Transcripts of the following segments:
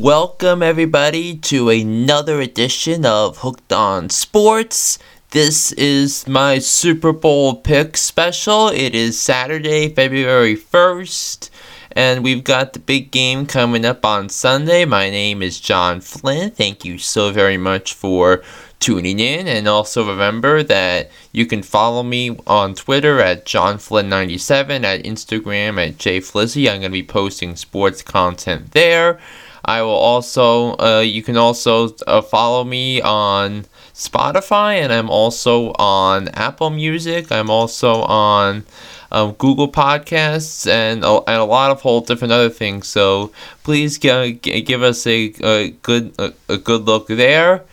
Welcome, everybody, to another edition of Hooked on Sports. This is my Super Bowl pick special. It is Saturday, February 1st, and we've got the big game coming up on Sunday. My name is John Flynn. Thank you so very much for tuning in. And also remember that you can follow me on Twitter at JohnFlynn97, at Instagram at JFlizzy. I'm going to be posting sports content there. I will also, uh, you can also uh, follow me on Spotify, and I'm also on Apple Music. I'm also on um, Google Podcasts, and a, and a lot of whole different other things. So please g- g- give us a, a good a, a good look there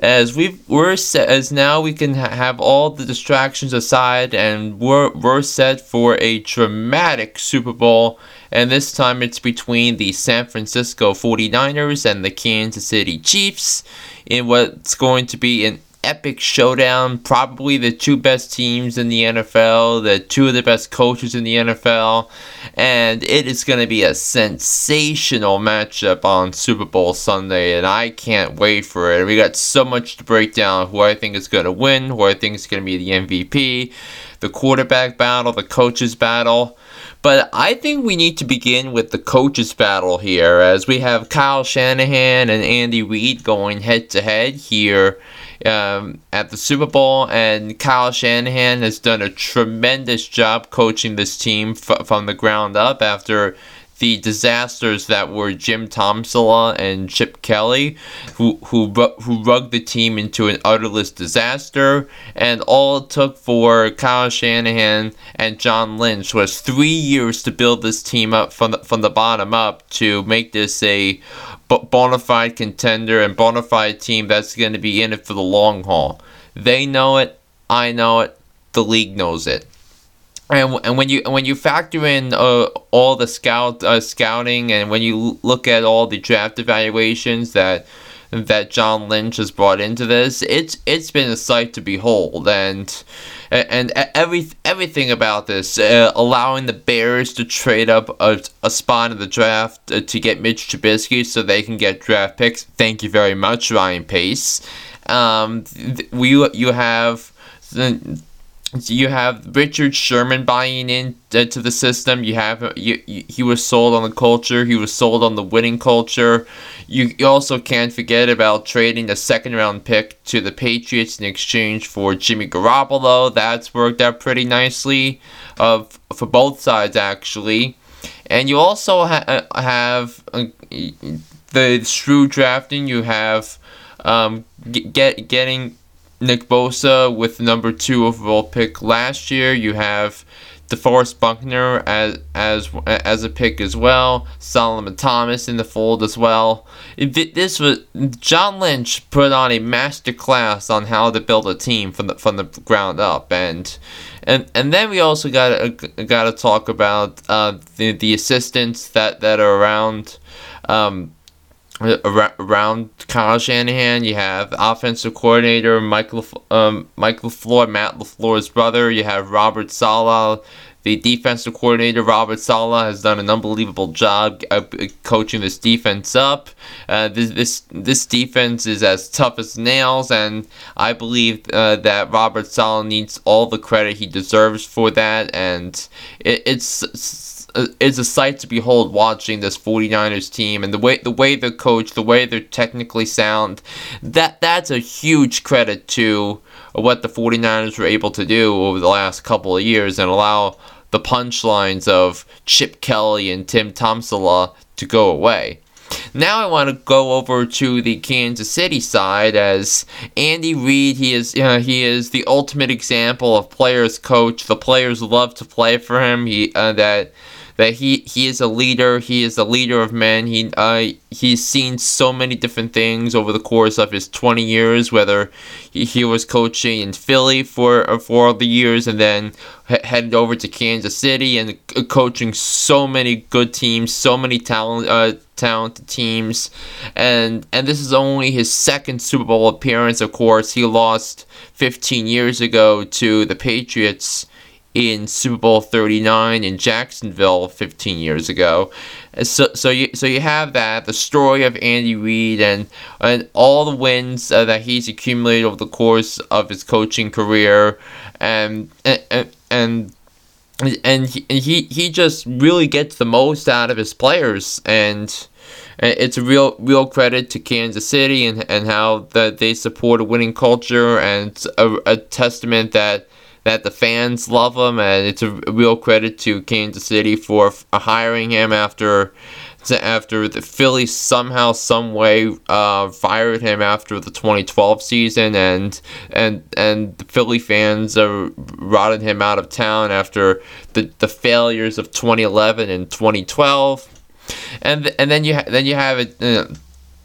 as we we're set as now we can ha- have all the distractions aside and we're we're set for a dramatic Super Bowl and this time it's between the San Francisco 49ers and the Kansas City Chiefs in what's going to be an epic showdown. Probably the two best teams in the NFL, the two of the best coaches in the NFL, and it is going to be a sensational matchup on Super Bowl Sunday, and I can't wait for it. We got so much to break down who I think is going to win, who I think is going to be the MVP, the quarterback battle, the coaches battle. But I think we need to begin with the coaches battle here, as we have Kyle Shanahan and Andy Reid going head to head here um, at the Super Bowl, and Kyle Shanahan has done a tremendous job coaching this team f- from the ground up after the disasters that were Jim Tomsula and Chip Kelly, who who who rugged the team into an utterless disaster, and all it took for Kyle Shanahan and John Lynch was three years to build this team up from the, from the bottom up to make this a bona fide contender and bona fide team that's going to be in it for the long haul. They know it. I know it. The league knows it and, and when you when you factor in uh, all the scout uh, scouting and when you look at all the draft evaluations that that John Lynch has brought into this, it's it's been a sight to behold, and and every everything about this, uh, allowing the Bears to trade up a, a spot in the draft uh, to get Mitch Trubisky so they can get draft picks. Thank you very much, Ryan Pace. Um, we you have you have Richard Sherman buying into the system. You have you, you, he was sold on the culture. He was sold on the winning culture. You, also can't forget about trading the second round pick to the Patriots in exchange for Jimmy Garoppolo. That's worked out pretty nicely, uh, for both sides actually. And you also ha- uh, have uh, the shrewd drafting. You have um, get getting Nick Bosa with number two overall pick last year. You have DeForest Buckner as as as a pick as well. Solomon Thomas in the fold as well. This was John Lynch put on a master class on how to build a team from the from the ground up, and and and then we also got got to talk about uh, the the assistants that that are around. Um, around Kyle Shanahan. You have offensive coordinator Michael um, Mike LaFleur, Matt LaFleur's brother. You have Robert Saleh. The defensive coordinator Robert Saleh has done an unbelievable job coaching this defense up. Uh, this this this defense is as tough as nails, and I believe uh, that Robert Saleh needs all the credit he deserves for that. And it, it's it's a sight to behold watching this 49ers team and the way the way they coach, the way they're technically sound. That that's a huge credit to what the 49ers were able to do over the last couple of years and allow the punchlines of Chip Kelly and Tim Tomsula to go away. Now I want to go over to the Kansas City side as Andy Reid. He is uh, he is the ultimate example of players coach. The players love to play for him. He uh, that that he he is a leader. He is a leader of men. He uh he's seen so many different things over the course of his 20 years. Whether he, he was coaching in Philly for uh, for all the years and then headed over to Kansas City and coaching so many good teams, so many talent uh, talented teams, and and this is only his second Super Bowl appearance. Of course, he lost 15 years ago to the Patriots in Super Bowl 39 in Jacksonville 15 years ago. So, so you so you have that the story of Andy Reid and and all the wins uh, that he's accumulated over the course of his coaching career, and and and and he, he he just really gets the most out of his players and it's a real real credit to Kansas City and, and how that they support a winning culture and a, a testament that that the fans love him, and it's a real credit to Kansas City for hiring him after after the Phillies somehow, some way, uh, fired him after the 2012 season, and and and the Philly fans uh, rotted him out of town after the the failures of 2011 and 2012, and and then you ha- then you have it. Uh,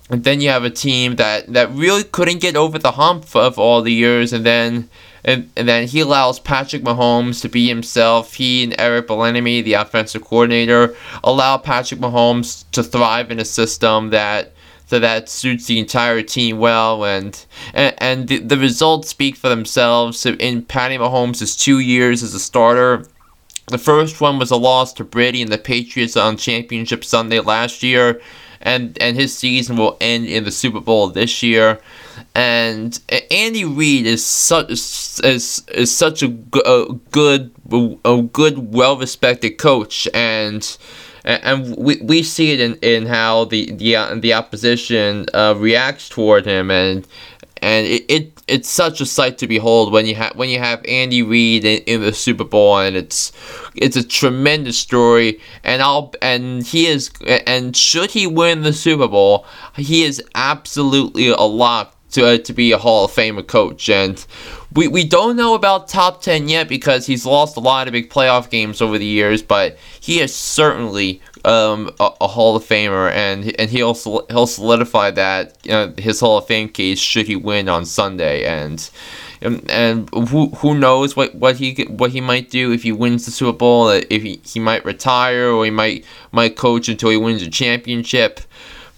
and then you have a team that, that really couldn't get over the hump of all the years, and then and, and then he allows Patrick Mahomes to be himself. He and Eric Bieniemy, the offensive coordinator, allow Patrick Mahomes to thrive in a system that so that suits the entire team well, and and, and the, the results speak for themselves. In Patty Mahomes' two years as a starter, the first one was a loss to Brady and the Patriots on Championship Sunday last year, and and his season will end in the Super Bowl this year. And Andy Reid is such is, is such a, a good a good well respected coach. And and we, we see it in, in how the the, the opposition uh, reacts toward him. And and it, it it's such a sight to behold when you have when you have Andy Reid in, in, the Super Bowl and it's it's a tremendous story and I'll and he is and should he win the Super Bowl he is absolutely a lock to, uh, to be a Hall of Famer coach. And we, we don't know about top 10 yet because he's lost a lot of big playoff games over the years, but he is certainly um, a, a, Hall of Famer, and and he'll he'll solidify that uh, his Hall of Fame case should he win on Sunday, and. And, and who who knows what, what he what he might do if he wins the Super Bowl? If he, he might retire or he might might coach until he wins a championship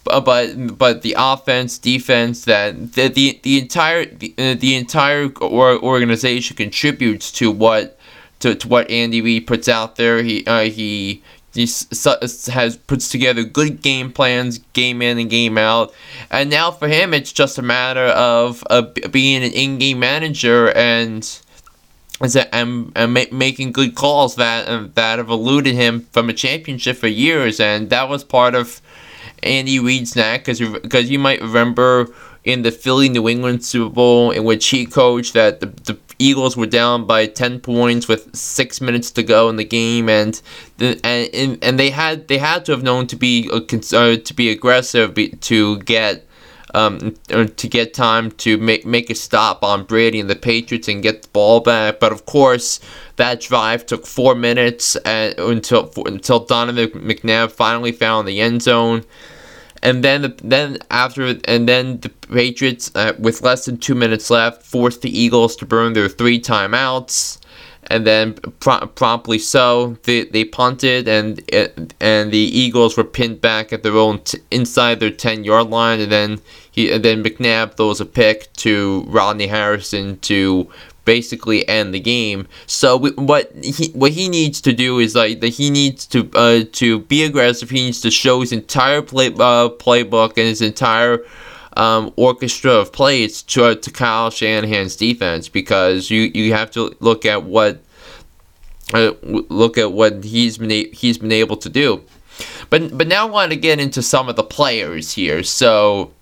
but but the offense, defense, that the the, the entire the, uh, the entire organization contributes to what to, to what Andy Reid puts out there. He uh, he he has puts together good game plans, game in and game out, and now for him it's just a matter of uh, being an in-game manager and and, and ma- making good calls that uh, that have eluded him from a championship for years, and that was part of Andy Reid's neck because because you might remember in the Philly New England Super Bowl in which he coached that the, the Eagles were down by 10 points with 6 minutes to go in the game and and and they had they had to have known to be uh, to be aggressive to get um, to get time to make make a stop on Brady and the Patriots and get the ball back. But of course, that drive took four minutes uh, until until Donovan McNabb finally found the end zone and then the, then after and then the Patriots uh, with less than two minutes left forced the Eagles to burn their three timeouts, and then pr- promptly so they, they punted and and the Eagles were pinned back at their own t- inside their ten yard line, and then he and then McNabb throws a pick to Rodney Harrison to basically end the game. So what he what he needs to do is like that he needs to uh, to be aggressive. He needs to show his entire play uh, playbook and his entire um, orchestra of plays to to Kyle Shanahan's defense because you you have to look at what uh, look at what he's been a- he's been able to do. But but now I want to get into some of the players here. So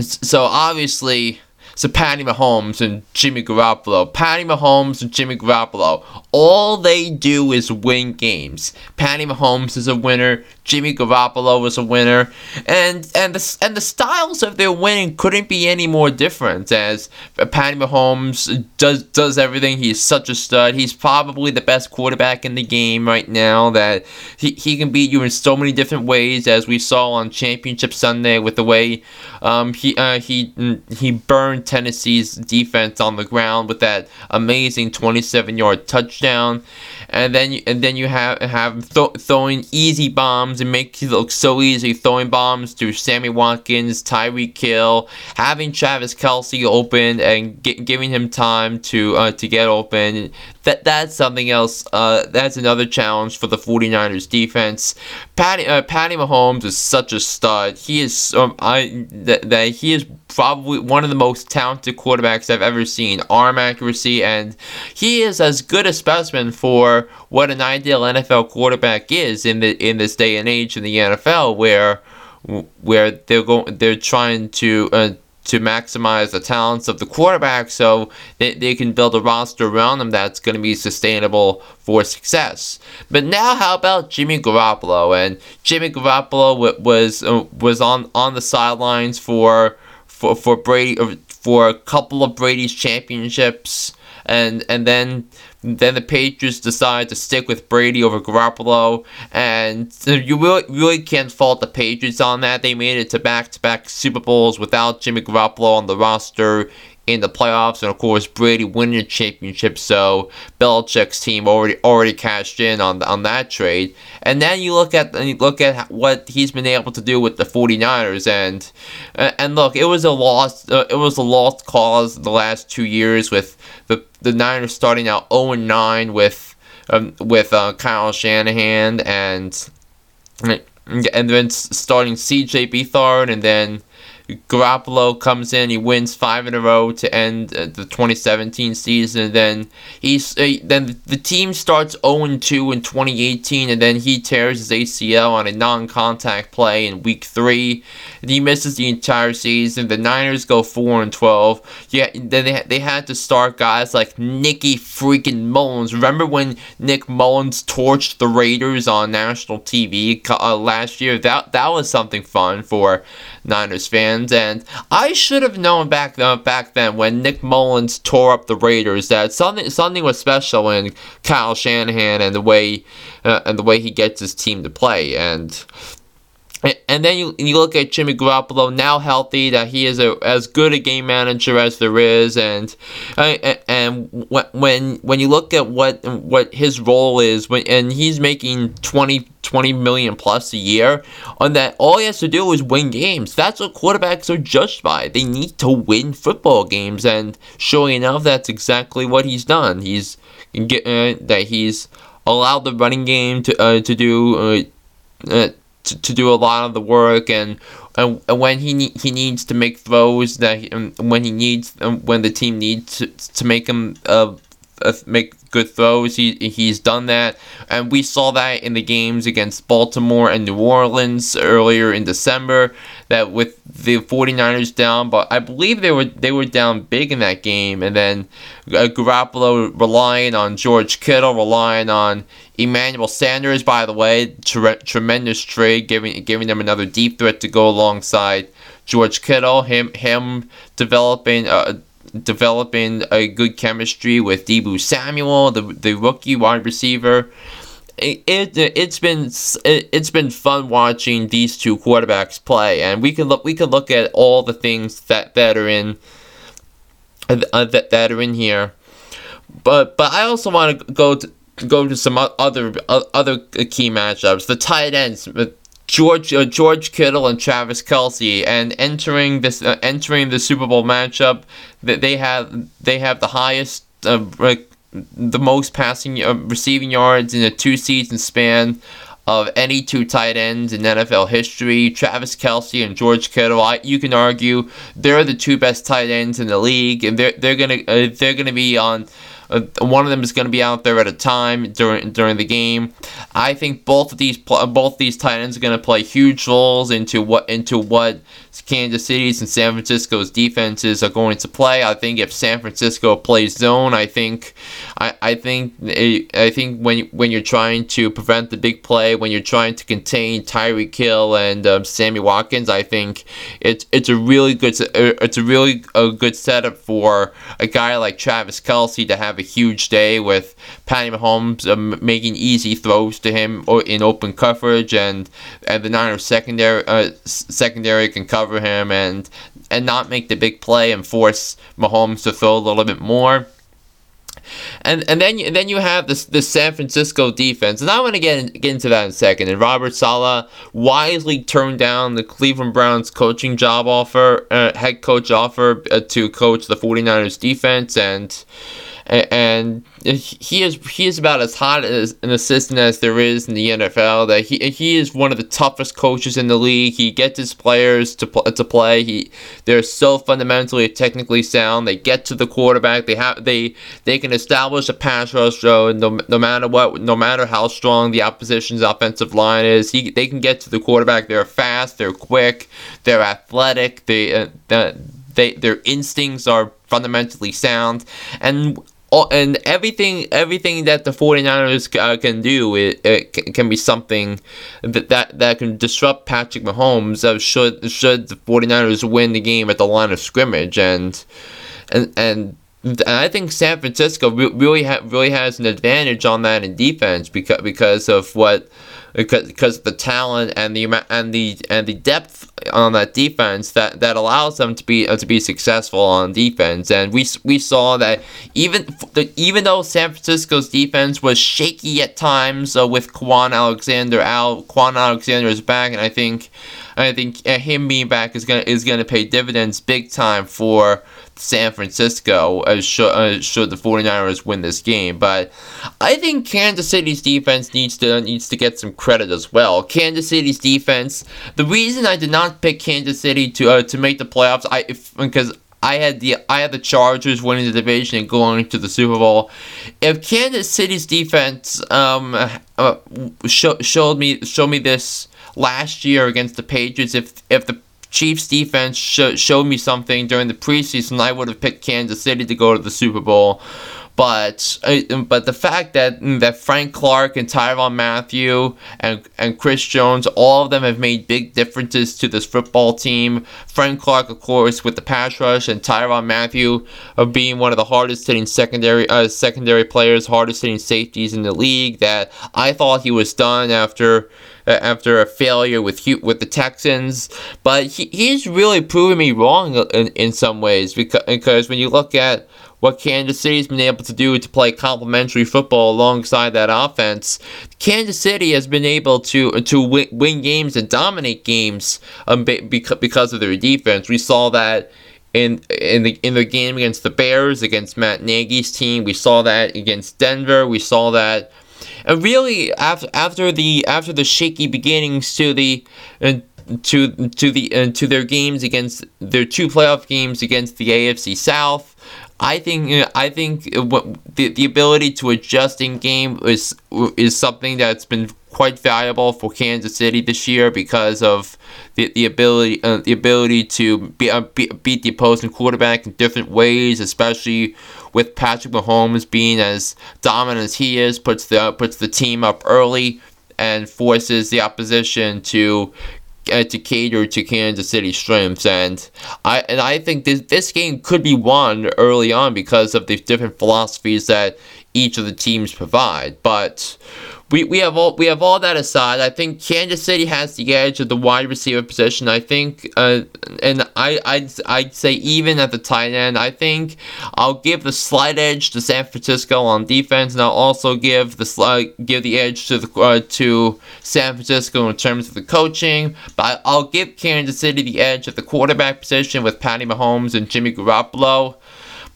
so obviously so Patty Mahomes and Jimmy Garoppolo. Patty Mahomes and Jimmy Garoppolo. All they do is win games. Patty Mahomes is a winner. Jimmy Garoppolo is a winner, and and the and the styles of their winning couldn't be any more different. As Patty Mahomes does does everything, he's such a stud. He's probably the best quarterback in the game right now. That he, he can beat you in so many different ways, as we saw on Championship Sunday with the way um, he uh, he he burned Tennessee's defense on the ground with that amazing 27 yard touchdown and then you, and then you have have th- throwing easy bombs and make it look so easy throwing bombs to Sammy Watkins, Tyreek Hill, having Travis Kelce open and get, giving him time to uh, to get open. that that's something else. Uh, that's another challenge for the 49ers defense. Patty uh, Patty Mahomes is such a stud. He is um, I that he is probably one of the most talented quarterbacks I've ever seen. Arm accuracy and he is as good a specimen for what an ideal NFL quarterback is in the in this day and age in the NFL where where they're going they're trying to uh, to maximize the talents of the quarterback so they, they can build a roster around them that's going to be sustainable for success. But now, how about Jimmy Garoppolo? And Jimmy Garoppolo was uh, was on, on the sidelines for for for Brady uh, for a couple of Brady's championships, and and then then the Patriots decide to stick with Brady over Garoppolo, and you really, really can't fault the Patriots on that. They made it to back-to-back Super Bowls without Jimmy Garoppolo on the roster in the playoffs, and of course Brady winning the championship. So Belichick's team already already cashed in on on that trade. And then you look at you look at what he's been able to do with the 49ers, and and look, it was a lost uh, it was a lost cause the last two years with the the Niners starting out 0 9 with um, with uh, Kyle Shanahan and and then starting CJ Beathard and then Garoppolo comes in, he wins five in a row to end uh, the 2017 season. Then he's uh, then the team starts 0 2 in 2018, and then he tears his ACL on a non-contact play in Week Three. And he misses the entire season. The Niners go 4 and 12. Yeah, then they they had to start guys like Nicky freaking Mullens. Remember when Nick Mullens torched the Raiders on national TV uh, last year? That that was something fun for Niners fans, and I should have known back then, back then when Nick Mullens tore up the Raiders that something something was special in Kyle Shanahan and the way uh, and the way he gets his team to play, and and then you, you look at Jimmy Garoppolo now healthy that he is a, as good a game manager as there is and uh, and when when you look at what what his role is when and he's making 20 20 million plus a year on that all he has to do is win games. That's what quarterbacks are judged by. They need to win football games and showing enough that's exactly what he's done. He's uh, that he's allowed the running game to uh, to do uh, uh to, to do a lot of the work and and, when he ne- he needs to make throws that he, when he needs when the team needs to, to make him uh, make good throws. He he's done that, and we saw that in the games against Baltimore and New Orleans earlier in December. That with the 49ers down, but I believe they were they were down big in that game, and then uh, Garoppolo relying on George Kittle, relying on Emmanuel Sanders. By the way, tre- tremendous trade, giving giving them another deep threat to go alongside. George Kittle, him him developing uh, developing a good chemistry with Deebo Samuel, the the rookie wide receiver. It, it it's been it, it's been fun watching these two quarterbacks play, and we can look we can look at all the things that that are in uh, that that are in here. But but I also want to go to go to some other other key matchups. The tight ends, George uh, George Kittle and Travis Kelce, and entering this uh, entering the Super Bowl matchup, that they have they have the highest uh, the most passing uh, receiving yards in a two season span of any two tight ends in NFL history. Travis Kelce and George Kittle. I, you can argue they're the two best tight ends in the league, and they're they're gonna uh, they're gonna be on uh, one of them is going to be out there at a time during during the game. I think both of these both these tight ends are going to play huge roles into what into what Kansas City's and San Francisco's defenses are going to play. I think if San Francisco plays zone, I think I, I think I think when when you're trying to prevent the big play, when you're trying to contain Tyreek Hill and um, Sammy Watkins, I think it's it's a really good it's a really a good setup for a guy like Travis Kelce to have a huge day with Patty Mahomes um, making easy throws to him in open coverage, and and the Niners secondary uh, secondary can cover him and and not make the big play and force Mahomes to throw a little bit more. And and then and then you have this this San Francisco defense, and I want to get, in, get into that in a second. And Robert Saleh wisely turned down the Cleveland Browns coaching job offer, uh, head coach offer uh, to coach the 49ers defense, and and he is he is about as hot as an assistant as there is in the NFL. That he he is one of the toughest coaches in the league. He gets his players to to play. He they're so fundamentally technically sound. They get to the quarterback. They have they they can establish a pass rush. So no, no matter what, no matter how strong the opposition's offensive line is, he they can get to the quarterback. They're fast. They're quick. They're athletic. They uh, they their instincts are fundamentally sound and and everything everything that the 49ers uh, can do it, it, can be something that, that that can disrupt Patrick Mahomes uh, should should the 49ers win the game at the line of scrimmage. And and and and I think San Francisco really ha- really has an advantage on that in defense because because of what because the talent and the and the and the depth on that defense that, that allows them to be uh, to be successful on defense. And we we saw that even the, even though San Francisco's defense was shaky at times uh, with Kwon Alexander out, Kwon Alexander is back, and I think I think uh, him being back is gonna is gonna pay dividends big time for San Francisco uh, should, uh, should the 49ers win this game. But I think Kansas City's defense needs to needs to get some credit as well. Kansas City's defense. The reason I did not pick Kansas City to uh, to make the playoffs, I because I had the I had the Chargers winning the division and going to the Super Bowl. If Kansas City's defense um uh, show, showed me showed me this last year against the Patriots, if if the Chiefs defense sh- showed me something during the preseason. I would have picked Kansas City to go to the Super Bowl. But uh, but the fact that that Frank Clark and Tyrann Mathieu and and Chris Jones, all of them have made big differences to this football team. Frank Clark, of course, with the pass rush, and Tyrann Mathieu of being one of the hardest hitting secondary uh, secondary players, hardest hitting safeties in the league. That I thought he was done after uh, after a failure with with the Texans. But he, he's really proven me wrong in, in some ways because, because when you look at what Kansas City's been able to do to play complementary football alongside that offense. Kansas City has been able to to win, games and dominate games um, because of their defense. We saw that in in the in the game against the Bears, against Matt Nagy's team. We saw that against Denver. We saw that and really, after after the after the shaky beginnings to the uh, to to the uh, to their games against their two playoff games against the AFC South, I think I think the the ability to adjust in game is is something that's been quite valuable for Kansas City this year because of the, the ability uh, the ability to be, uh, be, beat the opposing quarterback in different ways, especially with Patrick Mahomes being as dominant as he is, puts the puts the team up early and forces the opposition to uh, to cater to Kansas City strengths, and I and I think this this game could be won early on because of the different philosophies that each of the teams provide. But we, we have all we have all that aside. I think Kansas City has the edge of the wide receiver position. I think, uh, and I I'd, I'd say even at the tight end, I think I'll give the slight edge to San Francisco on defense, and I'll also give the slight give the edge to the uh, to San Francisco in terms of the coaching. But I'll give Kansas City the edge at the quarterback position with Patty Mahomes and Jimmy Garoppolo.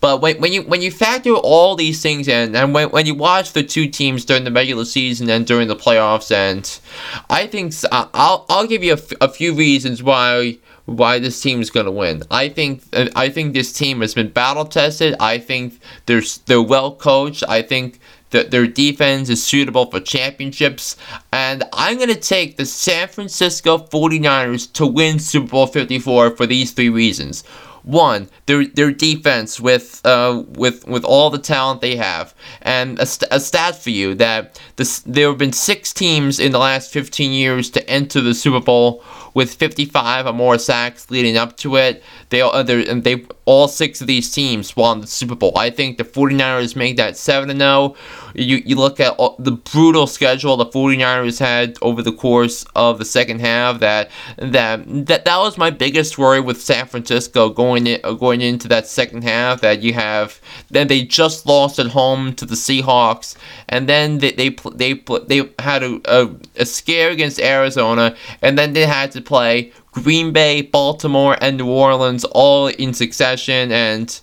But when, when you when you factor all these things in, and when, when you watch the two teams during the regular season and during the playoffs, and I think I'll I'll give you a, f- a few reasons why why this team is going to win. I think I think this team has been battle tested. I think they're they're well coached. I think that their defense is suitable for championships. And I'm going to take the San Francisco 49ers to win Super Bowl 54 for these three reasons. One, their their defense with uh with with all the talent they have, and a, st- a stat for you that this there have been six teams in the last 15 years to enter the Super Bowl with 55 or more sacks leading up to it. They all they all six of these teams won the Super Bowl. I think the 49ers make that 7 0. You, you look at the brutal schedule the 49ers had over the course of the second half that that that, that was my biggest worry with San Francisco going in, going into that second half that you have then they just lost at home to the Seahawks and then they they they, they had a, a, a scare against Arizona and then they had to play Green Bay, Baltimore, and New Orleans all in succession, and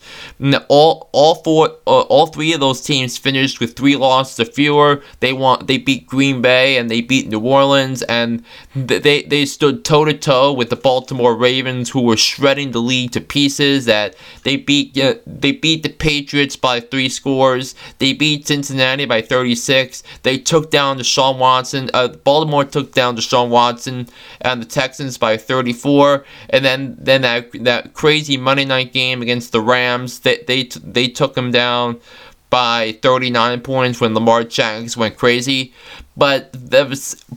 all all four uh, all three of those teams finished with three losses or fewer. They want they beat Green Bay and they beat New Orleans, and they they stood toe to toe with the Baltimore Ravens, who were shredding the league to pieces. That they beat uh, they beat the Patriots by three scores. They beat Cincinnati by 36. They took down Deshaun Watson. Uh, Baltimore took down Deshaun Watson and the Texans by 34. And then then that that crazy Monday night game against the Rams, they they they took them down by 39 points when Lamar Jackson went crazy. But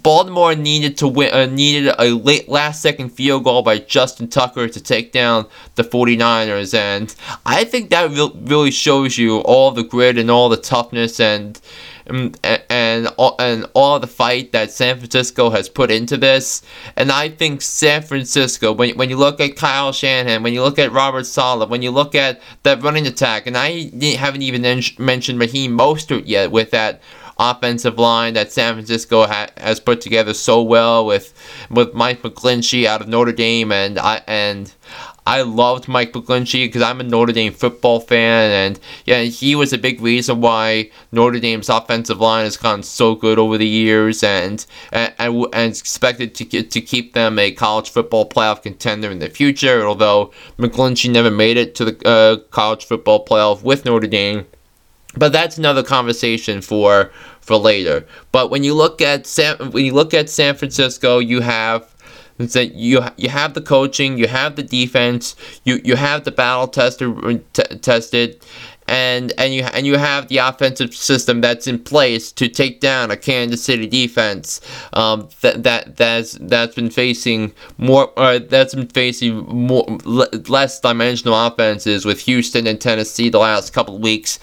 Baltimore needed to win, uh, needed a late last second field goal by Justin Tucker to take down the 49ers, and I think that really shows you all the grit and all the toughness and Um, and and all, and all the fight that San Francisco has put into this. And I think San Francisco, when, when you look at Kyle Shanahan, when you look at Robert Saleh, when you look at that running attack, and I haven't even mentioned Raheem Mostert yet with that offensive line that San Francisco ha- has put together so well with with Mike McGlinchey out of Notre Dame and I and I loved Mike McGlinchey because I'm a Notre Dame football fan, and yeah, he was a big reason why Notre Dame's offensive line has gotten so good over the years, and and, and, and expected to to keep them a college football playoff contender in the future. Although McGlinchey never made it to the uh, college football playoff with Notre Dame, but that's another conversation for for later. But when you look at San, when you look at San Francisco, you have that you you have the coaching, you have the defense, you you have the battle tested t- tested, and and you and you have the offensive system that's in place to take down a Kansas City defense um, that that that's that's been facing more uh, that's been facing more less dimensional offenses with Houston and Tennessee the last couple of weeks.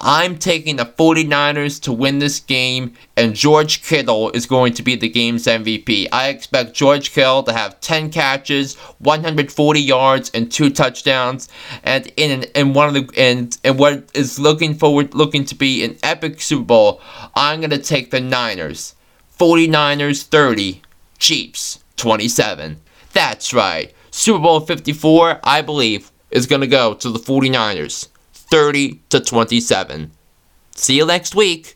I'm taking the 49ers to win this game and George Kittle is going to be the game's MVP. I expect George Kittle to have 10 catches, 140 yards and two touchdowns and in in one of the and and what is looking forward looking to be an epic Super Bowl, I'm to take the Niners. 49ers 30, Chiefs 27. That's right. Super Bowl 54, I believe, is to go to the 49ers. 30 to 27. See you next week.